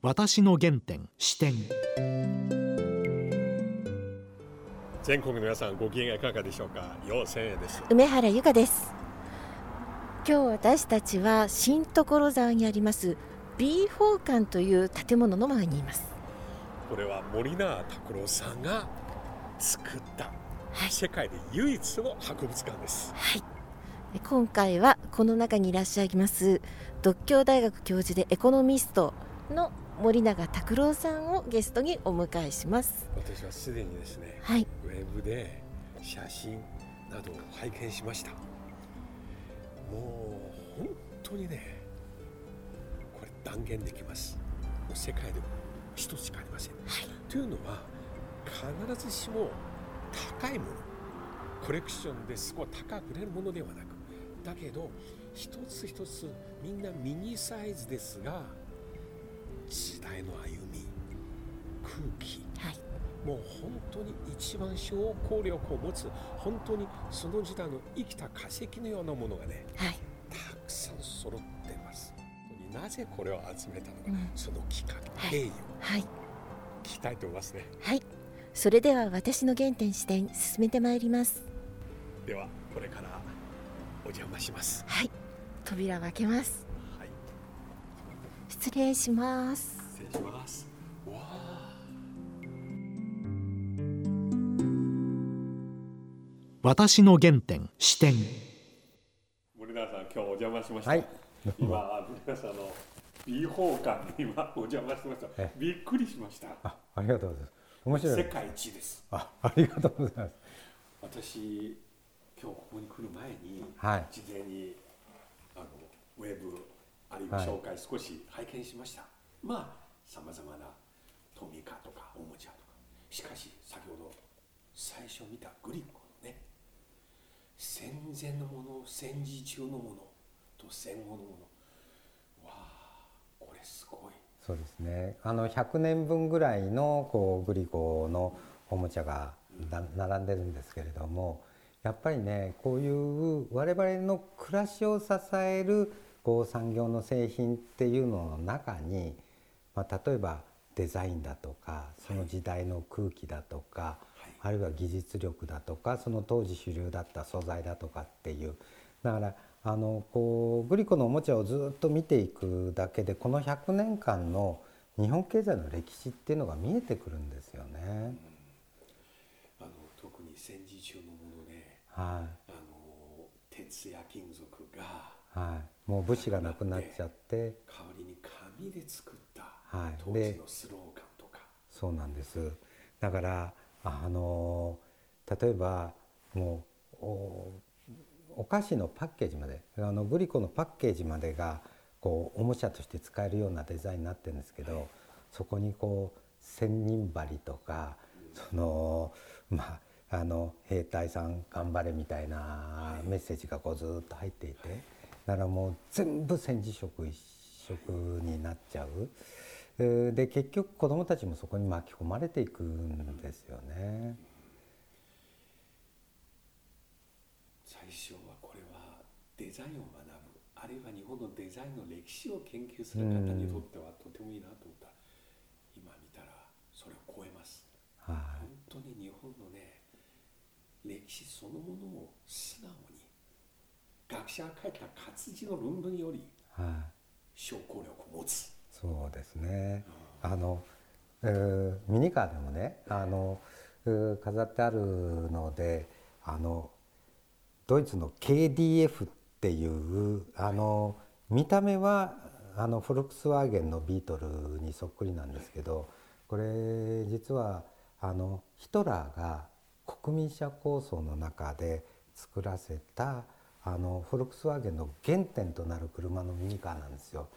私の原点視点。全国の皆さんご機嫌いかがでしょうか？陽千円です。梅原由香です。今日私たちは新所沢にあります B 宝館という建物の前にいます。これは森永拓郎さんが作った、はい。世界で唯一の博物館です。はい。今回はこの中にいらっしゃいます独協大学教授でエコノミストの森永拓郎さんをゲストにお迎えします。私はすでにですねはい。ウェブで写真などを拝見しました。もう本当にねこれ断言できます。世界でも一つしかありません、というのは必ずしも高いものコレクションですごい高く売れるものではなくだけど一つ一つみんなミニサイズですが時代の歩み空気。はい。もう本当に一番証拠力を持つ本当にその時代の生きた化石のようなものがねはい。たくさん揃ってます。なぜこれを集めたのか、うん。その企画はい。経緯をはい。聞きたいと思いますね。はい。それでは私の原点視点進めてまいります。ではこれからお邪魔します。はい。扉を開けます。はい失礼します。失礼します。わあ。私の原点視点森永さん今日お邪魔しました、はい。今皆さんの B 宝館に今お邪魔してました。え。びっくりしました。あ、ありがとうございます。面白い。世界一です。あ、ありがとうございます。私今日ここに来る前に、はい。事前にあのウェブあるいははい紹介少し拝見しました、まあさまざまなトミカとかおもちゃとかしかし先ほど最初見たグリコのね戦前のもの戦時中のものと戦後のもの。わあこれすごい。そうですね。あの100年分ぐらいのこうグリコのおもちゃがな並んでるんですけれども、やっぱりね、こういう我々の暮らしを支えるこう産業の製品っていうのの中に、まあ例えばデザインだとか、その時代の空気だとか、はい。あるいは技術力だとかその当時主流だった素材だとかっていう。だからあのこうグリコのおもちゃをずっと見ていくだけでこの100年間の日本経済の歴史っていうのが見えてくるんですよね。あの特に戦時中のものではあの鉄や金属がい、はい、もう武士がなくなっちゃって。代わりに紙で作った。はい。当で時のスローガンとか、そうなんです。だからあの例えばもうおお菓子のパッケージまであのグリコのパッケージまでがこうおもちゃとして使えるようなデザインになってるんですけど、そこにこう千人針とかそのまああの兵隊さん頑張れみたいなメッセージがこうずっと入っていてだからもう全部戦時色一色になっちゃう。えーで結局子どもたちもそこに巻き込まれていくんですよね。最初はこれはデザインを学ぶあるいは日本のデザインの歴史を研究する方にとってはとてもいいなと思った今見たらそれを超えますはい本当に日本のね歴史そのものを素直に学者が書いた活字の論文よりはい、証拠力を持つ。そうですね。あの、えーミニカーでもね、あの、えー飾ってあるので、あのドイツの KDF っていうあの見た目はあのフォルクスワーゲンのビートルにそっくりなんですけど、これ実はあのヒトラーが国民車構想の中で作らせたあのフォルクスワーゲンの原点となる車のミニカーなんですよ。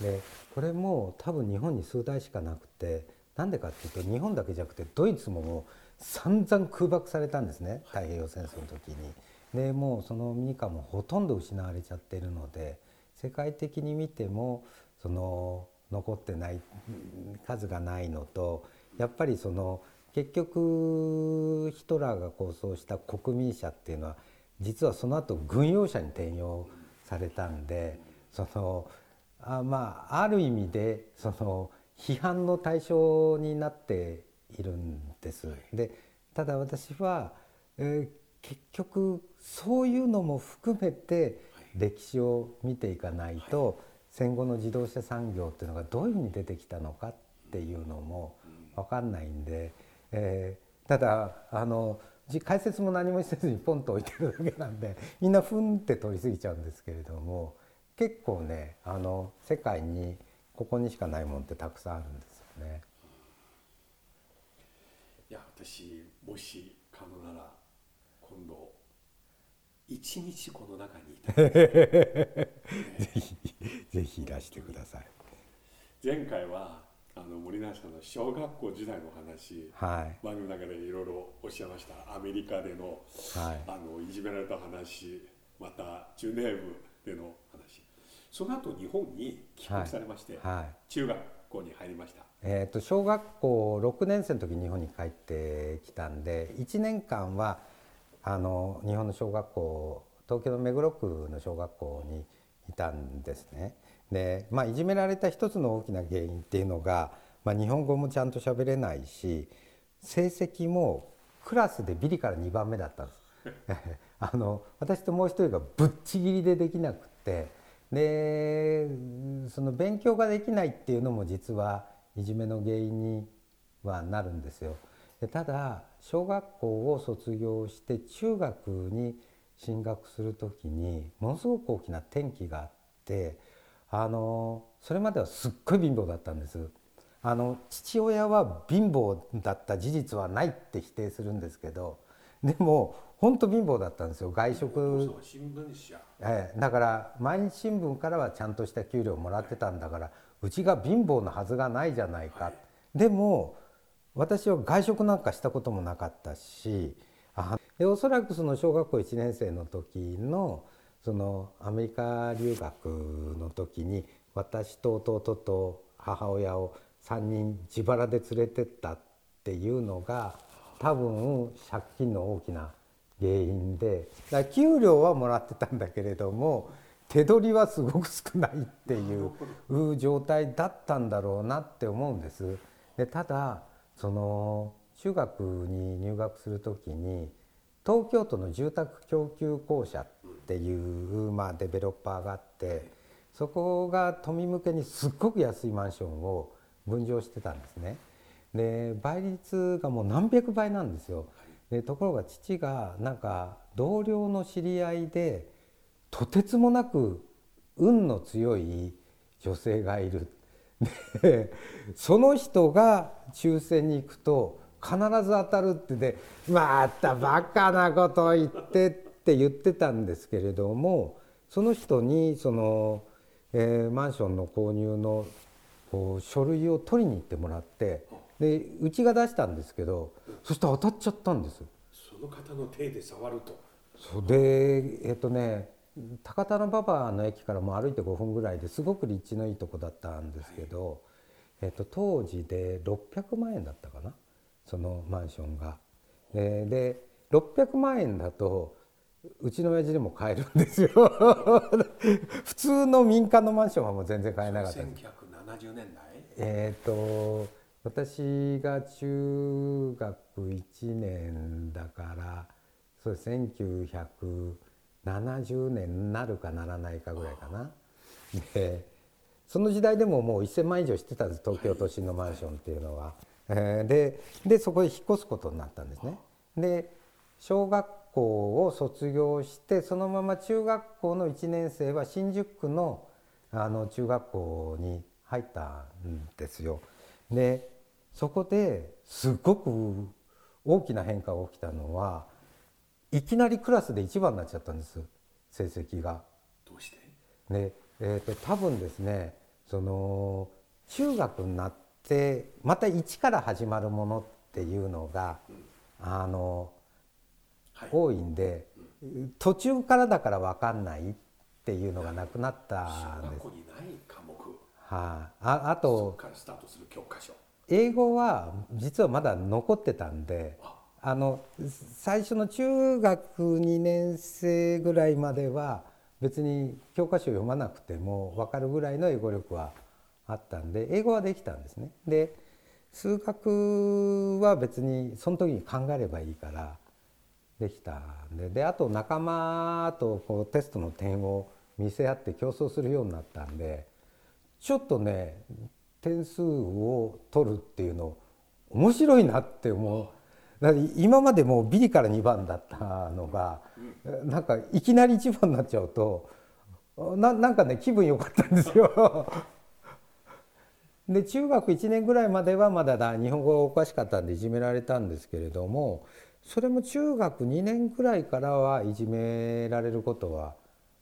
でこれも多分日本に数台しかなくてなんでかっていうと日本だけじゃなくてドイツももう散々空爆されたんですね太平洋戦争の時に。でもうそのミニカーもほとんど失われちゃってるので世界的に見てもその残ってない数がないのとやっぱりその結局ヒトラーが構想した国民車っていうのは実はその後軍用車に転用されたんでそのあまあある意味でその批判の対象になっているんです。でただ私は、えー結局そういうのも含めて歴史を見ていかないと、戦後の自動車産業っていうのがどういうふうに出てきたのかっていうのも分かんないんで、えーただあのじ解説も何もせずにポンと置いてるだけなんで みんなふんって通り過ぎちゃうんですけれども結構ねあの世界にここにしかないもんってたくさんあるんですよね。いや私もし可能なら今度一日この中にいたい ぜひぜひいらしてください。前回はあの森永さんの小学校時代の話はい。番組の中でいろいろおっしゃいました。アメリカでのはい。あのいじめられた話またジュネーブでの話。その後日本に帰国されまして、はい。中学校に入りました。えー、と小学校6年生の時に日本に帰ってきたんで1年間はあの日本の小学校東京の目黒区の小学校にいたんですね。で、まあ、いじめられた一つの大きな原因っていうのが、まあ、日本語もちゃんと喋れないし成績もクラスでビリから2番目だったんです。あの私ともう一人がぶっちぎりでできなくてでその勉強ができないっていうのも実はいじめの原因にはなるんですよ。ただ小学校を卒業して中学に進学する時にものすごく大きな転機があってあのそれまではすっごい貧乏だったんです。あの父親は貧乏だった事実はないって否定するんですけどでも本当貧乏だったんですよ。外食新聞社ええだから毎日新聞からはちゃんとした給料をもらってたんだからうちが貧乏なはずがないじゃないか、でも私は外食なんかしたこともなかったしあでおそらくその小学校1年生の時のそのアメリカ留学の時に私と弟と母親を3人自腹で連れてったっていうのが多分借金の大きな原因でだ給料はもらってたんだけれども手取りはすごく少ないっていう状態だったんだろうなって思うんです。でただその中学に入学する時に東京都の住宅供給公社っていう、まあ、デベロッパーがあってそこが都民向けにすっごく安いマンションを分譲してたんですね。で倍率がもう何百倍なんですよ。でところが父がなんか同僚の知り合いでとてつもなく運の強い女性がいる。でその人が抽選に行くと必ず当たるってでまたバカなこと言ってって言ってたんですけれどもその人にその、えーマンションの購入の書類を取りに行ってもらってでうちが出したんですけどそして当たっちゃったんです。その方の手で触るとそうでえっとね高田馬場の駅からもう歩いて5分ぐらいですごく立地のいいとこだったんですけど、えっと、当時で600万円だったかなそのマンションが。でで600万円だとうちの親父でも買えるんですよ 普通の民間のマンションはもう全然買えなかったです1970年代？えっ、と私が中学1年だからそうです1970年になるかならないかぐらいかな。でその時代でももう1,000万以上してたんです東京都心のマンションっていうのは。えーででそこへ引っ越すことになったんですね。で小学校を卒業してそのまま中学校の1年生は新宿区のあの中学校に入ったんですよ。でそこですごく大きな変化が起きたのはいきなりクラスで一番になっちゃったんです成績が。どうして？で、えー、と多分ですねその中学になってまた一から始まるものっていうのが、あのはい。多いんで途中からだから分かんないっていうのがなくなったんです。はい。ああとからスタートする教科書。英語は実はまだ残ってたんであ。の最初の中学2年生ぐらいまでは別に教科書読まなくても分かるぐらいの英語力はあったんで英語はできたんですね。で数学は別にその時に考えればいいからできたんでであと仲間とこうテストの点を見せ合って競争するようになったんでちょっとね点数を取るっていうの面白いなって思う。だ今までもうビリから2番だったのがなんかいきなり1番になっちゃうとななんかね気分良かったんですよ。で中学1年ぐらいまではまだだ日本語がおかしかったんでいじめられたんですけれどもそれも中学2年ぐらいからはいじめられることは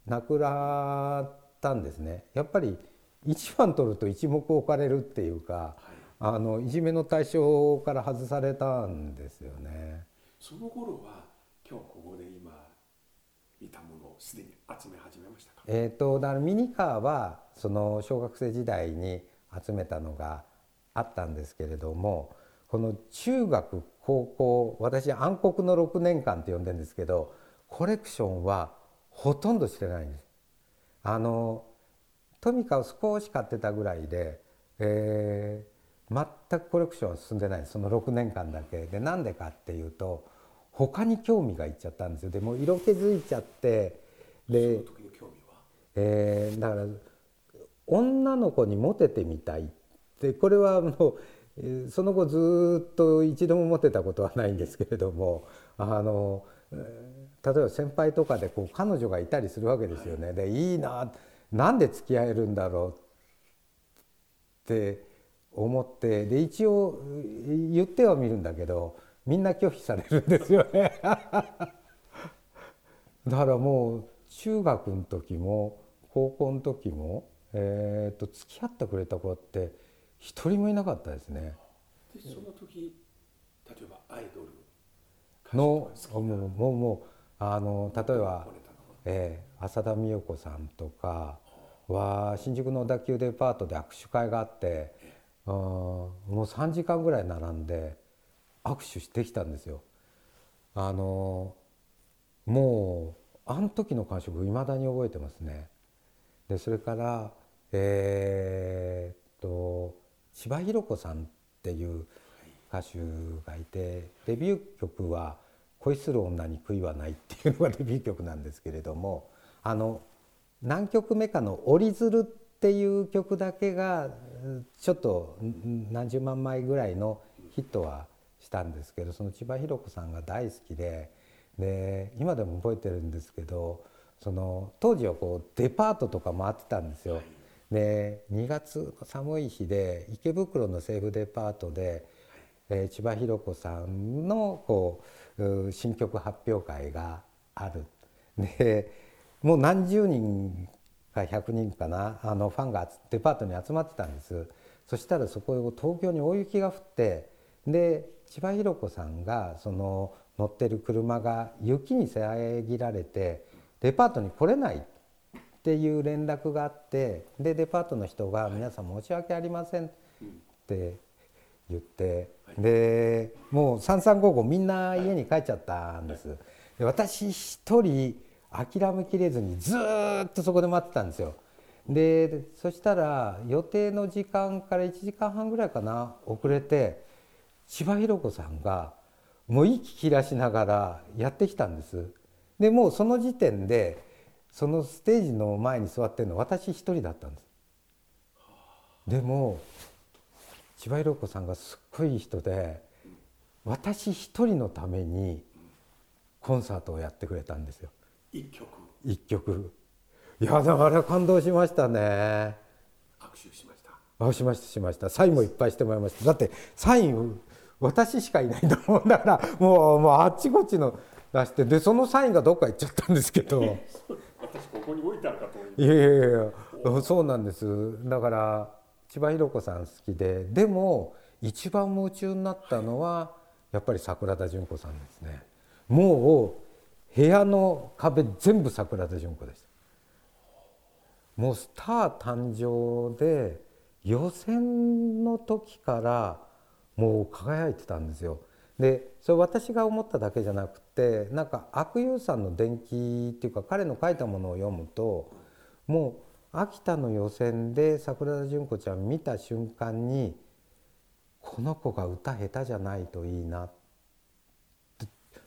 なくなったんですね。やっぱり1番取ると一目置かれるっていうか、あのいじめの対象から外されたんですよね。その頃は今日ここで今見たものをすでに集め始めましたか？えー、とだからミニカーはその小学生時代に集めたのがあったんですけれどもこの中学高校私暗黒の6年間って呼んでるんですけどコレクションはほとんどしてないんです。あのトミカを少し買ってたぐらいで、えー、全くコレクションは進んでないその6年間だけ。でなんでかっていうと他に興味がいっちゃったんですよ。でもう色気づいちゃってで、えーだから女の子にモテてみたいってこれはもうえーその後ずっと一度もモテたことはないんですけれども あの、例えば先輩とかでこう彼女がいたりするわけですよね。でいいななんで付き合えるんだろうって思ってで一応言ってはみるんだけどみんな拒否されるんですよね。だからもう中学の時も高校の時も、えー、と付き合ってくれた子って一人もいなかったですね。でその時例えばアイドルのもうもうもうあの例えばえー浅田美代子さんとかは新宿の小田急デパートで握手会があってうんもう3時間ぐらい並んで握手してきたんですよ。あのもうあの時の感触いまだに覚えてますね。でそれからえーっと千葉寛子さんっていう歌手がいてデビュー曲は「恋する女に悔いはない」っていうのがデビュー曲なんですけれどもあの何曲目かの「折り鶴」っていう曲だけがちょっと何十万枚ぐらいのヒットはしたんですけどその千葉寛子さんが大好きでで今でも覚えてるんですけどその当時はこうデパートとか回ってたんですよ。で2月の寒い日で池袋の西武デパートで、えー千葉寛子さんのこう新曲発表会がある。でもう何十人か100人かなあのファンがデパートに集まってたんですそしたらそこへ東京に大雪が降ってで千葉寛子さんがその乗ってる車が雪に遮られてデパートに来れないっていう連絡があってでデパートの人が「皆さん申し訳ありません」って言ってでもう3355みんな家に帰っちゃったんです。で私一人諦めきれずにずーっとそこで待ってたんですよ。でそしたら予定の時間から1時間半ぐらいかな遅れて千葉寛子さんがもう息切らしながらやってきたんです。でもうその時点でそのステージの前に座ってるの私一人だったんです。でも千葉寛子さんがすっごいいい人で私一人のためにコンサートをやってくれたんですよ。一曲。一曲。いやだから感動しましたね。握手しました。あしましたしました。サインもいっぱいしてもらいました。だってサイン私しかいないんだもんだからもうもうあっちこっちの出してでそのサインがどっか行っちゃったんですけど私ここに置いてあるかと思いいやいやいやいやそうなんです。だから千葉寛子さん好きででも一番夢中になったのはやっぱり桜田淳子さんですね。もう部屋の壁全部桜田淳子でした。もうスター誕生で予選の時からもう輝いてたんですよ。でそれ私が思っただけじゃなくてなんか悪友さんの伝記っていうか彼の書いたものを読むともう秋田の予選で桜田淳子ちゃん見た瞬間にこの子が歌下手じゃないといいな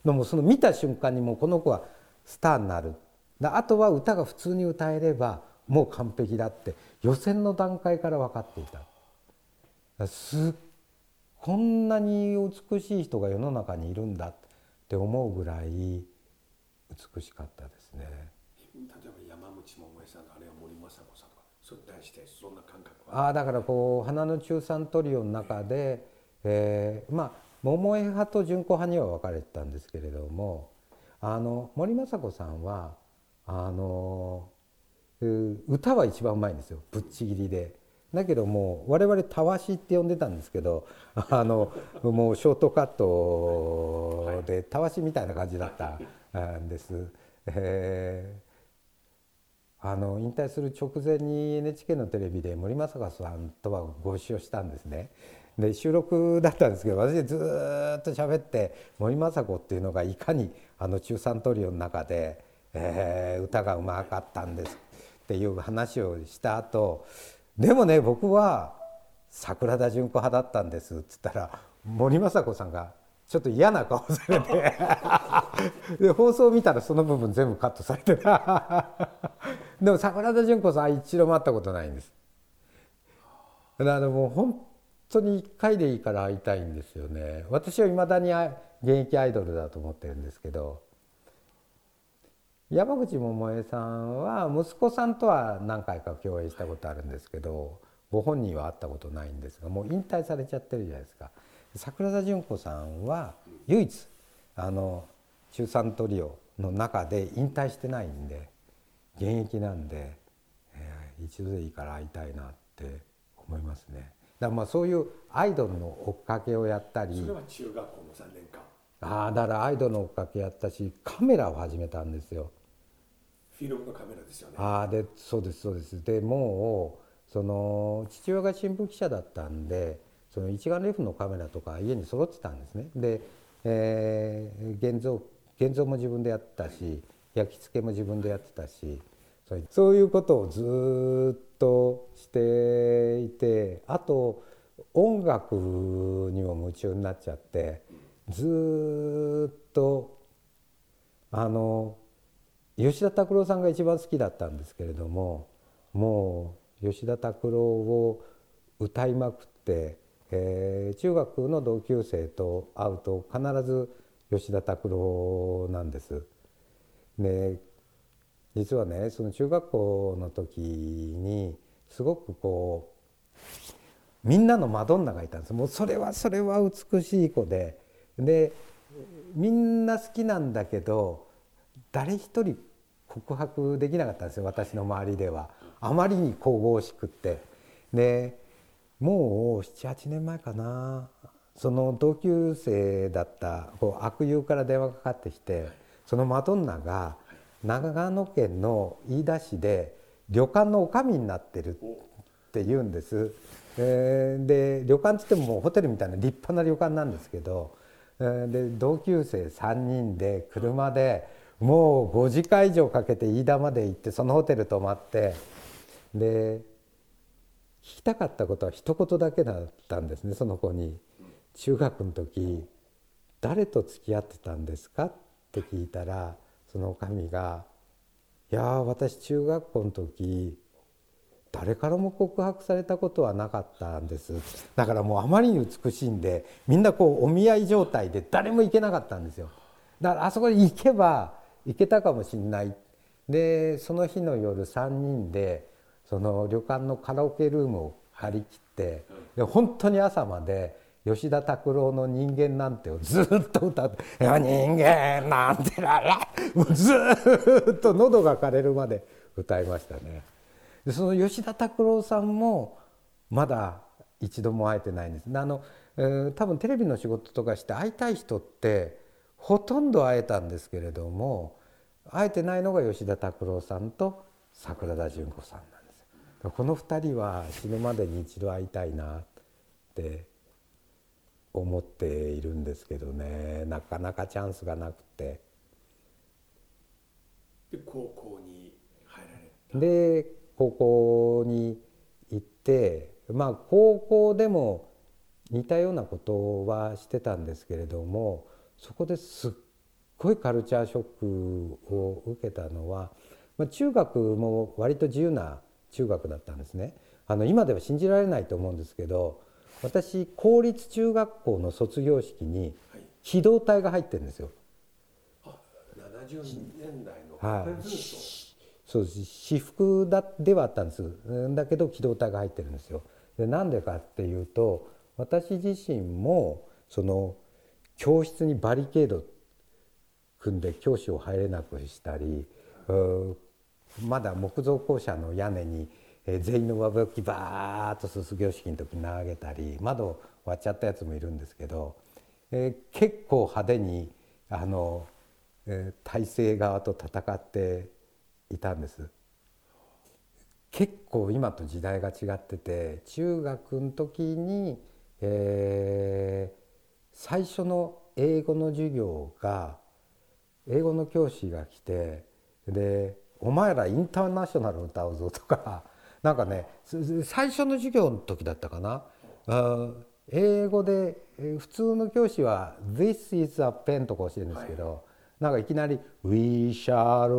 でもその見た瞬間にもうこの子はスターになる。あとは歌が普通に歌えればもう完璧だって予選の段階から分かっていた。すこんなに美しい人が世の中にいるんだって思うぐらい美しかったですね。例えば山口百恵さんあるいは森昌子さんとかそれに対してそんな感覚は？あだからこう花の中三トリオの中で、えー、まあ桃江派と純子派には分かれてたんですけれどもあの森昌子さんはあの歌は一番うまいんですよぶっちぎりで。だけどもう我々たわしって呼んでたんですけど あのもうショートカットでたわしみたいな感じだったんです。えーあの引退する直前に NHK のテレビで森昌子さんとはご一緒したんですね。で収録だったんですけど私ずっと喋って森昌子っていうのがいかにあの中3トリオの中で、えー、歌がうまかったんですっていう話をした後でもね僕は桜田淳子派だったんですっつったら森昌子さんがちょっと嫌な顔されてで放送を見たらその部分全部カットされてたでも桜田淳子さん一度も会ったことないんです。だからもう本当に1回でいいから会いたいんですよね。私はいまだに現役アイドルだと思ってるんですけど山口百恵さんは息子さんとは何回か共演したことあるんですけどご本人は会ったことないんですがもう引退されちゃってるじゃないですか。桜田淳子さんは唯一あの中3トリオの中で引退してないんで現役なんで、えー、一度でいいから会いたいなって思いますね。だからまあそういうアイドルの追っかけをやったりそれは中学校の3年間。ああだからアイドルの追っかけやったしカメラを始めたんですよフィルムのカメラですよね。ああでそうですそうです。でもうその父親が新聞記者だったんでその一眼レフのカメラとか家に揃ってたんですね。で、えー、現像現像も自分でやってたし焼き付けも自分でやってたしそういうことをずっとしていてあと音楽にも夢中になっちゃってずっとあの吉田拓郎さんが一番好きだったんですけれどももう吉田拓郎を歌いまくって、えー、中学の同級生と会うと必ず吉田拓郎なんです。で実はねその中学校の時にすごくこうみんなのマドンナがいたんですもうそれはそれは美しい子ででみんな好きなんだけど誰一人告白できなかったんですよ私の周りでは。あまりに神々しくって。でもう78年前かな。その同級生だったこう悪友から電話がかかってきてそのマドンナが長野県の飯田市で旅館の女将になってるって言うんです。えー、で旅館っつってももうホテルみたいな立派な旅館なんですけど、えー、で同級生3人で車でもう5時間以上かけて飯田まで行ってそのホテル泊まってで聞きたかったことは一言だけだったんですねその子に。中学の時誰と付き合ってたんですかって聞いたらその女将が「いや私中学校の時誰からも告白されたことはなかったんです」だからもうあまりに美しいんでみんなこうお見合い状態で誰も行けなかったんですよ。だからあそこに行けば行けたかもしれないでその日の夜3人でその旅館のカラオケルームを借り切ってで本当に朝まで吉田拓郎の「人間なんて」をずっと歌って「人間なんてらら」もうずっと喉が枯れるまで歌いましたね。でその吉田拓郎さんもまだ一度も会えてないんです。あの、えー、多分テレビの仕事とかして会いたい人ってほとんど会えたんですけれども会えてないのが吉田拓郎さんと桜田淳子さんなんですこの2人は死ぬまでに一度会いたいなって思っているんですけどね。なかなかチャンスがなくて。で高校に入られで高校に行ってまあ高校でも似たようなことはしてたんですけれどもそこですっごいカルチャーショックを受けたのは、まあ、中学も割と自由な中学だったんですね。あの今では信じられないと思うんですけど私公立中学校の卒業式に機動隊が入ってるんですよ。あ70年代のはいそうです私服だではあったんですうんだけど機動隊が入ってるんですよ。でなんでかっていうと私自身もその教室にバリケード組んで教師を入れなくしたりまだ木造校舎の屋根に全員の上履きバーッと卒業式の時に投げたり窓割っちゃったやつもいるんですけど、えー結構派手にあの、えー体制側と戦っていたんです。結構今と時代が違ってて中学の時に、えー最初の英語の授業が英語の教師が来てで「お前らインターナショナル歌うぞ」とか なんかねす最初の授業の時だったかな英語でえー普通の教師は「This is a pen」とか教えるんですけど、なんかいきなり「We shall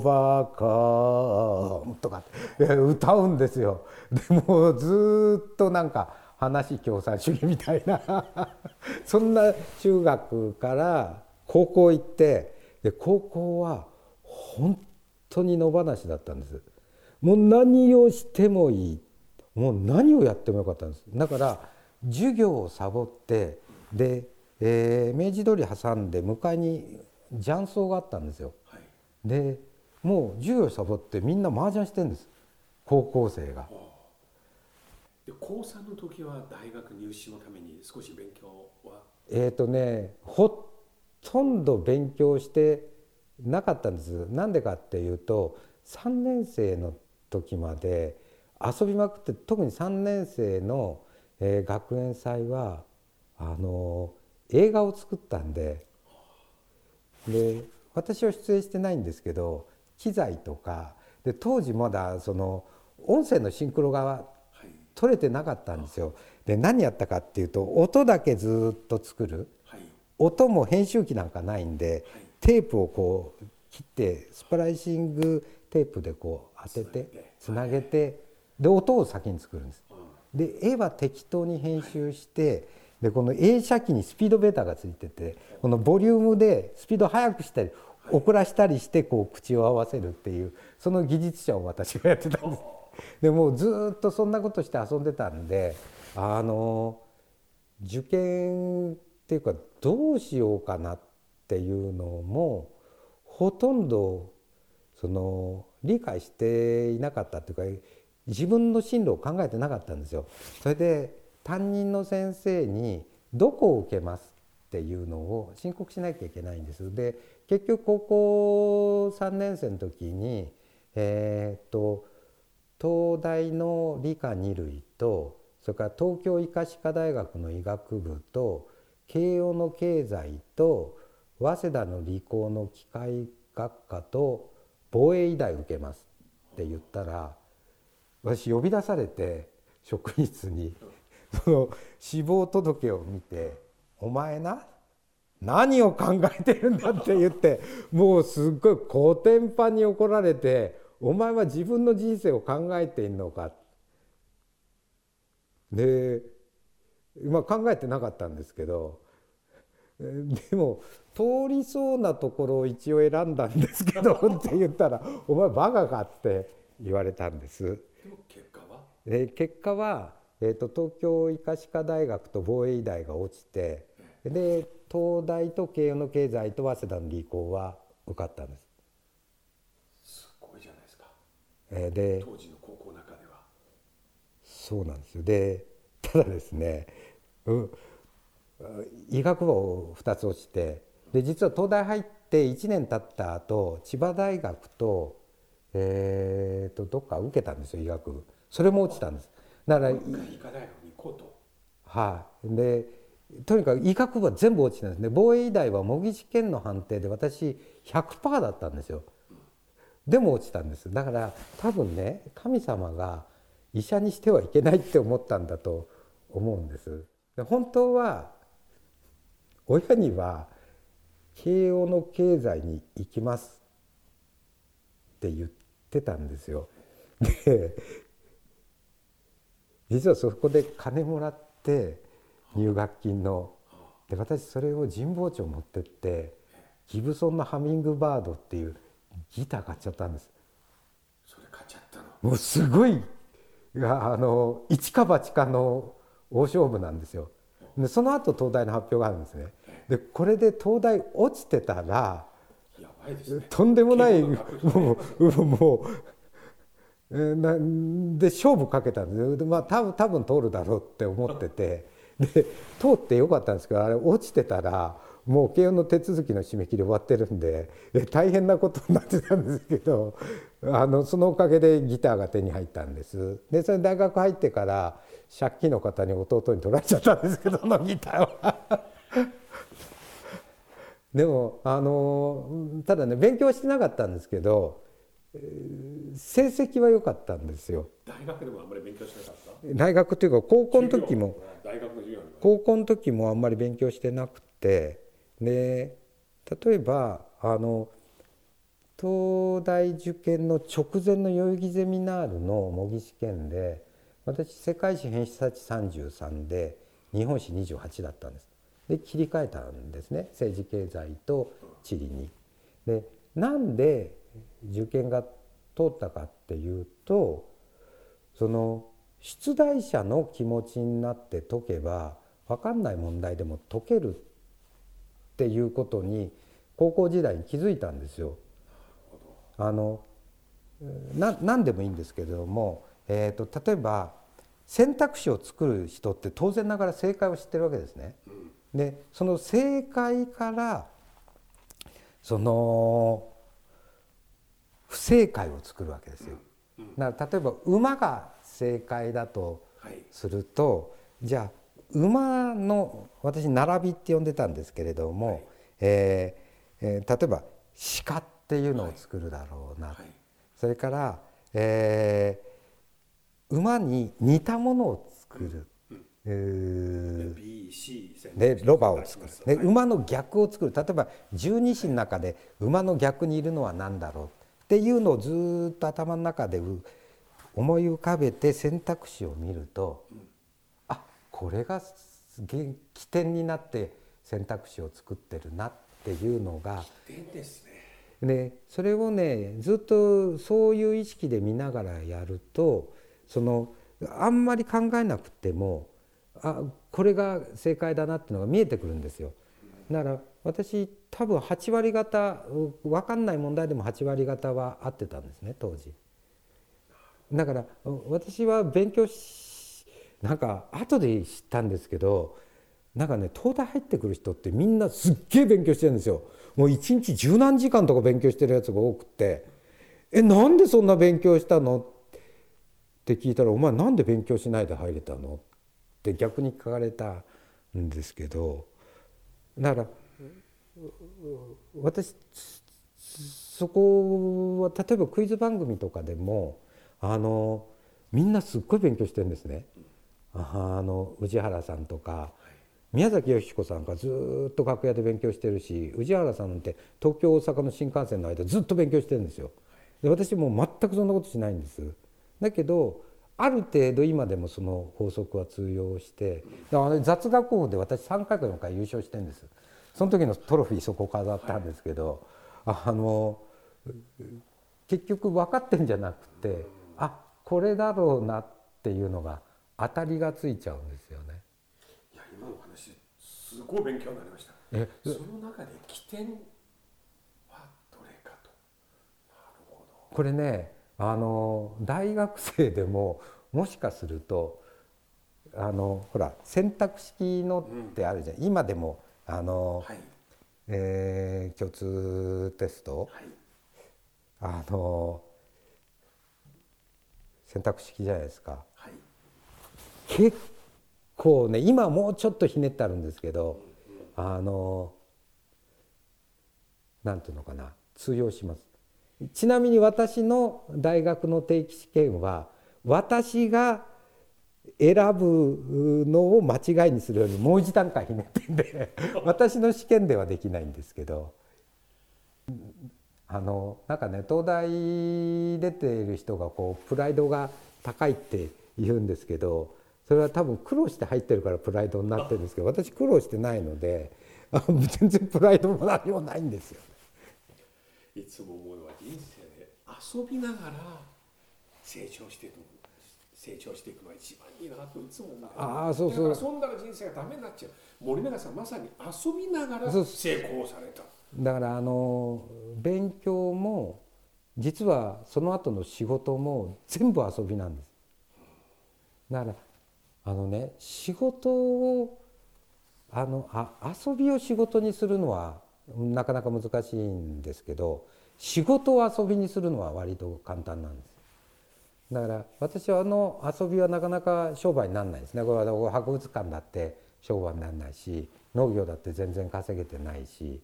overcome」とか 歌うんですよ。でもうずーっとなんか話共産主義みたいな。そんな中学から高校行ってで高校は本当に野放しだったんです。もう何をしてもいい。もう何をやってもよかったんです。だから授業をサボってで、えー明治通り挟んで向かいに雀荘があったんですよ。はい。でもう授業サボってみんな麻雀してるんです。高校生がで高3の時は大学入試のために少し勉強は？えっ、とねほとんど勉強してなかったんです。なんでかっていうと3年生の時まで遊びまくって特に3年生の、えー学園祭はあの映画を作ったんで。で私は出演してないんですけど機材とか。で当時まだその音声のシンクロが取れてなかったんですよ。で何やったかっていうと音だけずっと作る。はい。音も編集機なんかないんではい。テープをこう切ってスプライシングテープでこう当ててつなげて。で音を先に作るんです。で絵は適当に編集してでこの映写機にスピードベータがついててこのボリュームでスピード速くしたり遅らしたりしてこう口を合わせるっていうその技術者を私がやってたんです。でもうずっとそんなことして遊んでたんであの受験っていうかどうしようかなっていうのもほとんどその理解していなかったっていうか自分の進路を考えてなかったんですよ。それで担任の先生にどこを受けますっていうのを申告しなきゃいけないんです。で結局高校3年生の時にえーっと東大の理科2類とそれから東京医科歯科大学の医学部と慶応の経済と早稲田の理工の機械学科と防衛医大受けますって言ったら私呼び出されて職員室に その死亡届を見て「お前な何を考えてるんだ」って言ってもうすっごいコテンパに怒られて「お前は自分の人生を考えているのか」でまあ考えてなかったんですけどえーでも通りそうなところを一応選んだんですけど って言ったら「お前バカか」って言われたんです。結果は？で結果は、えー、と東京医科歯科大学と防衛医大が落ちてで東大と慶応の経済と早稲田の理工は受かったんです。すごいじゃないですかえーで当時の高校の中では。そうなんですよ。でただですね、うん、医学部を2つ落ちてで実は東大入って1年経った後千葉大学と,、えー、とどっか受けたんですよ医学部。それも落ちたんです。だから一回医科大学に行こうと。はい、でとにかく医学部は全部落ちてるんですね。防衛医大は模擬試験の判定で私100%だったんですよでも落ちたんです。だから多分ね神様が医者にしてはいけないって思ったんだと思うんです。で本当は親には慶応の経済に行きますって言ってたんですよ。で実はそこで金もらって入学金ので私それを神保町持ってってギブソンのハミングバードっていうギター買っちゃったんです。それ買っちゃったの？もうすごいあの一か八かの大勝負なんですよ。でその後東大の発表があるんですね。でこれで東大落ちてたらやばいですね。とんでもないもうもうえーなんで勝負かけたんですよ。でまあ多分多分通るだろうって思っててで通ってよかったんですけどあれ落ちてたらもう慶応の手続きの締め切り終わってるんでえ大変なことになってたんですけどあのそのおかげでギターが手に入ったんです。でそれ大学入ってから借金の方に弟に取られちゃったんですけどそのギターは。でもあのただね勉強してなかったんですけどえー成績は良かったんですよ。大学でもあんまり勉強しなかった？大学というか高校の時も高校の時もあんまり勉強してなくてで例えばあの東大受験の直前の代々木ゼミナールの模擬試験で私世界史変質差値33で日本史28だったんです。で切り替えたんですね。政治経済と地理に。でなんで受験が通ったかっていうとその出題者の気持ちになって解けば分かんない問題でも解けるっていうことに高校時代に気づいたんですよ。あのな何でもいいんですけれども、えー、と例えば選択肢を作る人って当然ながら正解を知ってるわけですね。でその正解からその不正解を作るわけですよ。だから例えば馬が正解だとはい。するとじゃあ馬の私並びって呼んでたんですけれども、えーえー例えば鹿っていうのを作るだろうな、はい。それから、えー馬に似たものを作る、えー。B、C 選でロバを作る。ではい。馬の逆を作る。例えば十二支の中で馬の逆にいるのは何だろうっていうのをずーっと頭の中でう思い浮かべて選択肢を見ると、あこれが起点になって選択肢を作ってるなっていうのが点ですねでそれをねずっとそういう意識で見ながらやるとそのあんまり考えなくてもあこれが正解だなっていうのが見えてくるんですよ。だから私多分8割方分かんない問題でも8割方は合ってたんですね当時。だから私は勉強しなんか後で知ったんですけどなんかね東大入ってくる人ってみんなすっげえ勉強してるんですよ。もう一日十何時間とか勉強してるやつが多くて「えなんでそんな勉強したの?」って聞いたら「お前なんで勉強しないで入れたの?」って逆に聞かれたんですけどだから私そこは例えばクイズ番組とかでもあのみんなすっごい勉強してるんですね。あの宇治原さんとか宮崎美子さんがずっと楽屋で勉強してるし宇治原さんなんて東京大阪の新幹線の間ずっと勉強してるんですよ。で私も全くそんなことしないんです。だけどある程度今でもその法則は通用してだから雑学校で私3回か4回優勝してるんです。その時のトロフィーそこ飾ったんですけど、あの結局分かってんじゃなくてあこれだろうなっていうのが当たりがついちゃうんですよね。いや今の話すごい勉強になりました。えその中で起点はどれかと。なるほど。これねあの大学生でももしかするとあのほら選択式のってあるじゃん、今でもあの、はい。えー共通テスト。はい。あの選択式じゃないですか。はい。結構ね今もうちょっとひねってあるんですけどあのなんていうのかな通用します。ちなみに私の大学の定期試験は私が選ぶのを間違いにするようにもう一段階ひねってんで 私の試験ではできないんですけどあのなんかね東大出ている人がこうプライドが高いって言うんですけどそれは多分苦労して入ってるからプライドになってるんですけど私苦労してないのであ全然プライドも何もないんですよ。いつも思うのは人生で遊びながら成長していく成長していくのが一番いいなといつも思う。ああそうそう。だから遊んだら人生がダメになっちゃう。森永さんまさに遊びながらそう。成功されただからあの勉強も実はその後の仕事も全部遊びなんです。だからあのね仕事をあのあ遊びを仕事にするのはなかなか難しいんですけど仕事を遊びにするのは割と簡単なんです。だから私はあの遊びはなかなか商売にならないですねこれは博物館だって商売にならないし農業だって全然稼げてないし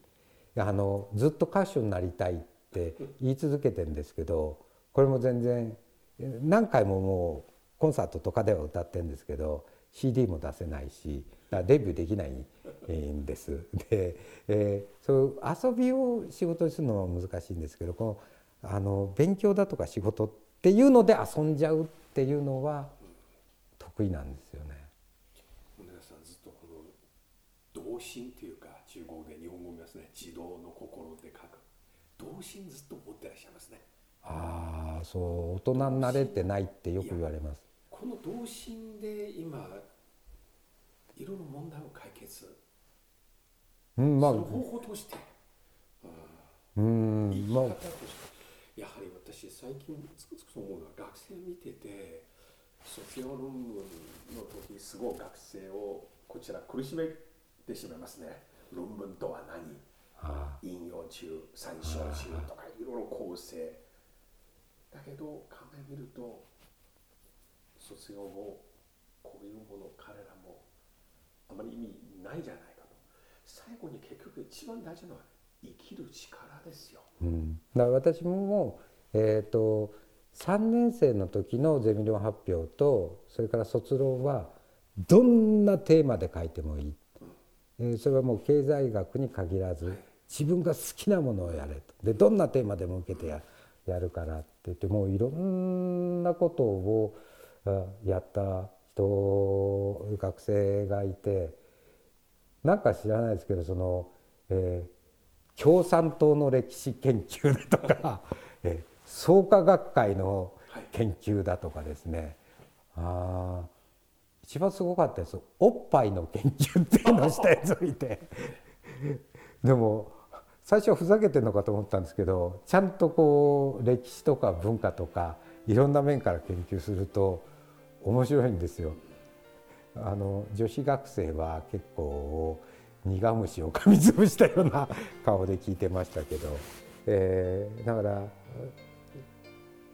あのずっと歌手になりたいって言い続けてるんですけどこれも全然何回ももうコンサートとかでは歌ってるんですけど CD も出せないしだデビューできないんです。で、えー、そういう遊びを仕事にするのは難しいんですけどこのあの勉強だとか仕事っていうので遊んじゃうっていうのは得意なんですよね。さんずっとこの童心っていうか中国で日本語すね。自動の心で書く。童心ずっと持ってらっしゃいますね。ああそう大人になれてないってよく言われます。この童心で今いろんな問題を解決。うんまあ。その方法として。うんまあ。生き方として。やはり私最近つくづく思うのは学生見てて卒業論文の時すごい学生をこちら苦しめてしまいますね論文とは何？あ引用中参照中とかいろいろ構成。だけど考えみると卒業後こういうもの彼らもあまり意味ないじゃないかと。最後に結局一番大事なのは生きる力ですよ。うん、だから私も、えー、と3年生の時のゼミ論発表とそれから卒論はどんなテーマで書いてもいい、えーそれはもう経済学に限らず自分が好きなものをやれと。でどんなテーマでも受けてややるからって言ってもういろんなことをあやった人学生がいてなんか知らないですけどその、えー共産党の歴史研究だとか、えー創価学会の研究だとかですね、あー一番すごかったですおっぱいの研究っていうのをしたやつをいて でも最初はふざけてるのかと思ったんですけどちゃんとこう歴史とか文化とかいろんな面から研究すると面白いんですよ。あの女子学生は結構苦虫を噛みつぶしたような顔で聞いてましたけど、えーだから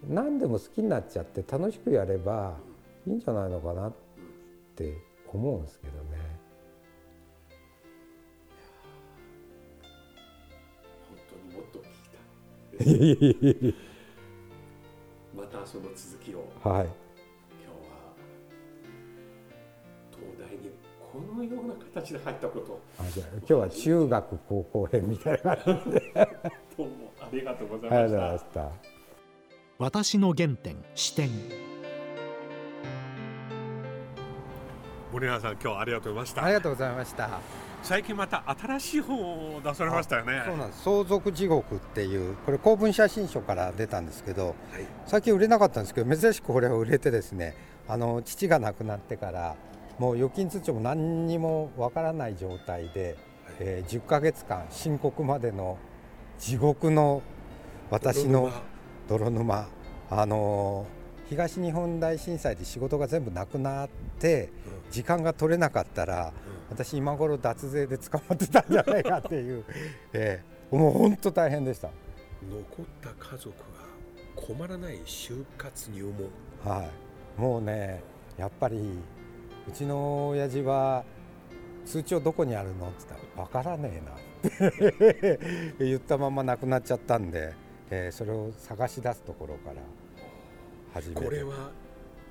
何でも好きになっちゃって楽しくやればいいんじゃないのかなって思うんですけどね。本当にもっと聞きたい。またその続きを。やはい。今日は東大にこのような形で入ったこと。あじゃあ今日は中学高校編みたいな感じで。あ どうもありがとうございりがとうございました。ました。私の原点視点森永さん今日はありがとうございました。ありがとうございました。最近また新しい本を出されましたよね。そうなんです。相続地獄っていうこれ公文写真書から出たんですけど、はい。最近売れなかったんですけど珍しくこれは売れてですね、あの父が亡くなってからもう預金通帳も何にもわからない状態で、えー10ヶ月間申告までの地獄の私の泥沼。あのー東日本大震災で仕事が全部なくなって時間が取れなかったら私今頃脱税で捕まってたんじゃないかっていう、ええ。もう本当大変でした。残った家族が困らない就活入門はい、もうねやっぱりうちの親父は通帳どこにあるの？って言ったら分からねえなって 言ったまま亡くなっちゃったんで、えーそれを探し出すところからこれは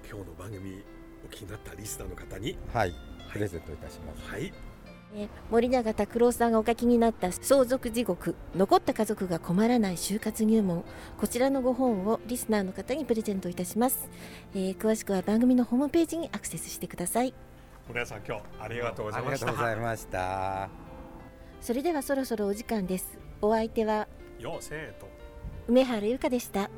今日の番組お気になったリスナーの方にはい。プレゼントいたします、はい。えー森永拓郎さんがお書きになった相続地獄残った家族が困らない就活入門。こちらのご本をリスナーの方にプレゼントいたします、えー詳しくは番組のホームページにアクセスしてください。森谷さん今日ありがとうござありがとういましたございました。それではそろそろお時間です。お相手はよせーと。梅原由香でした